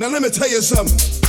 Now let me tell you something.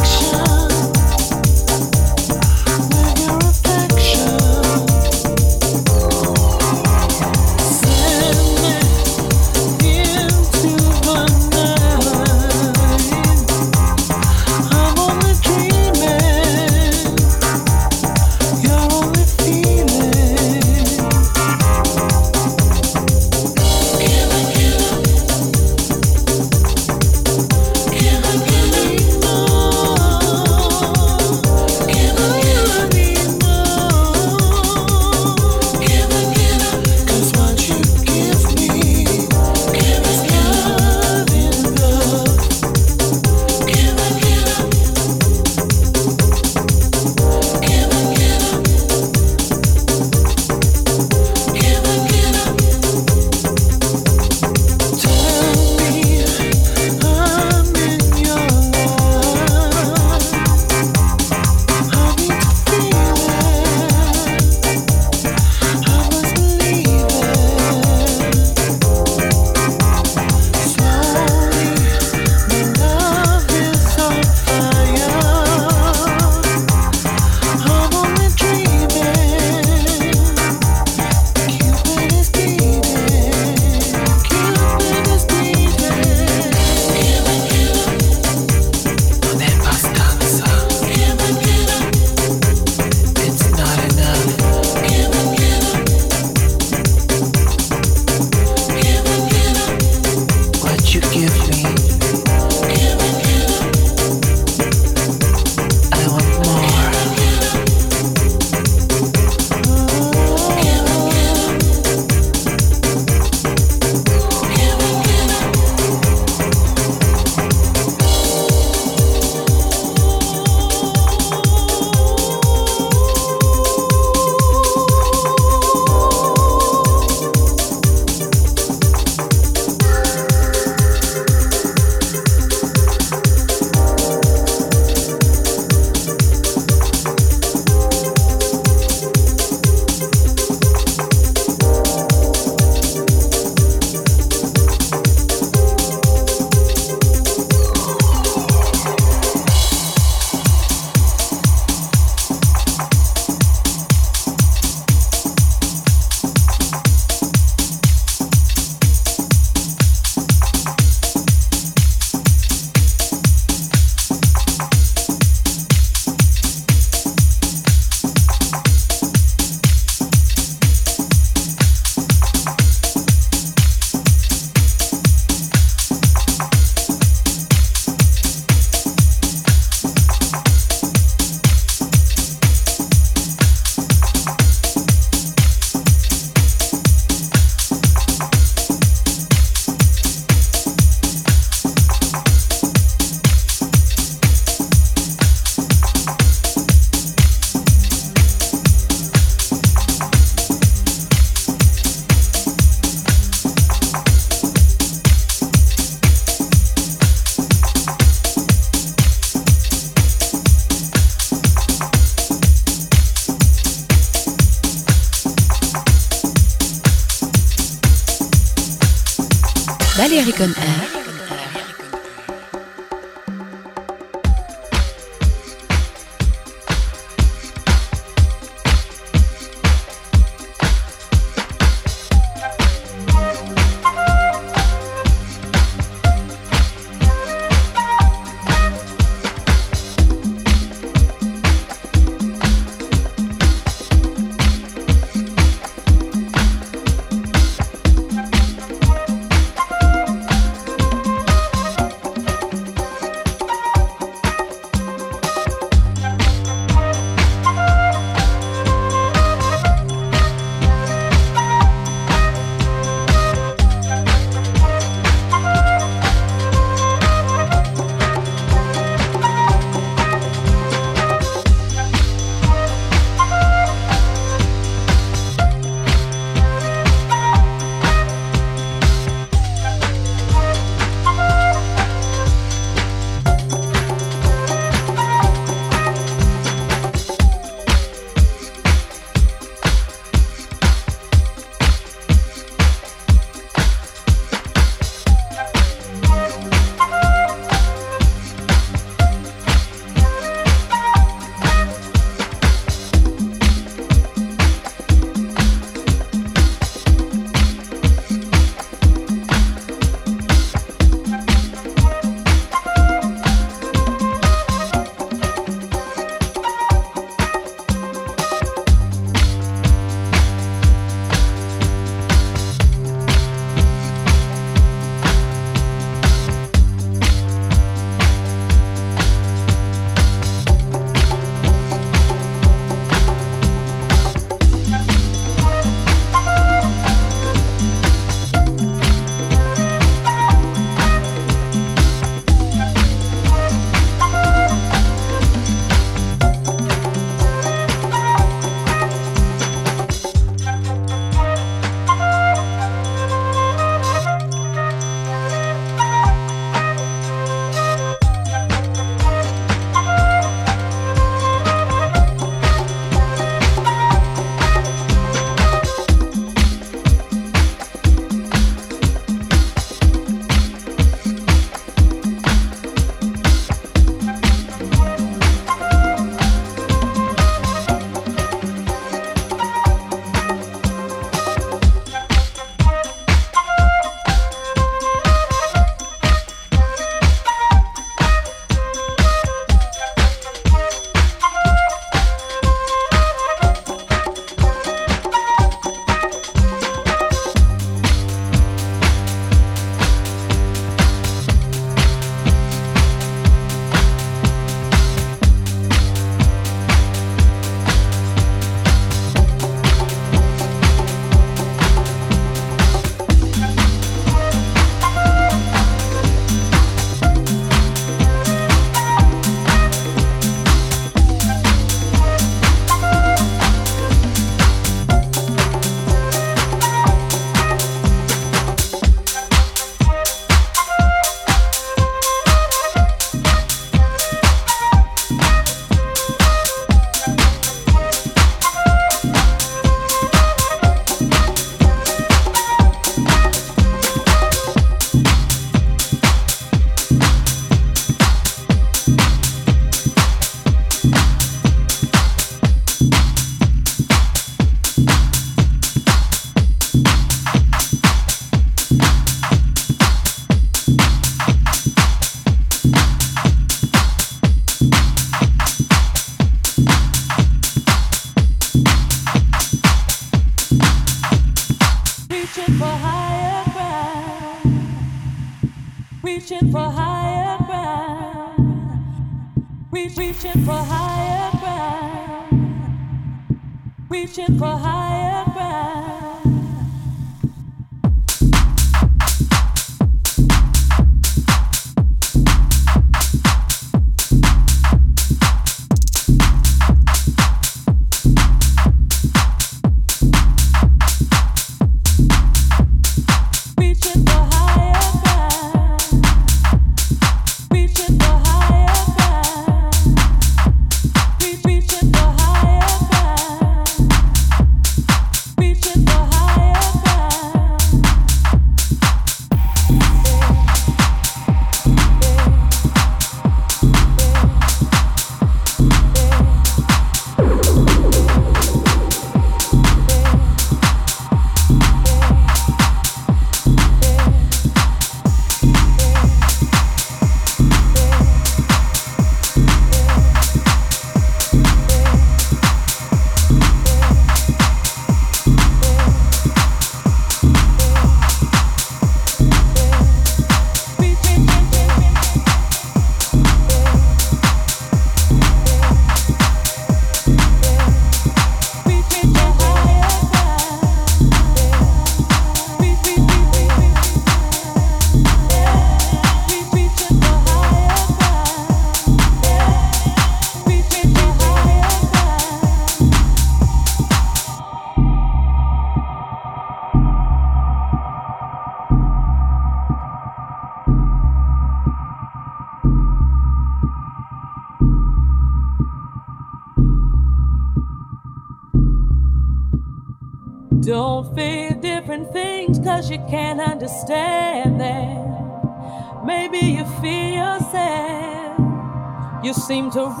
Seem to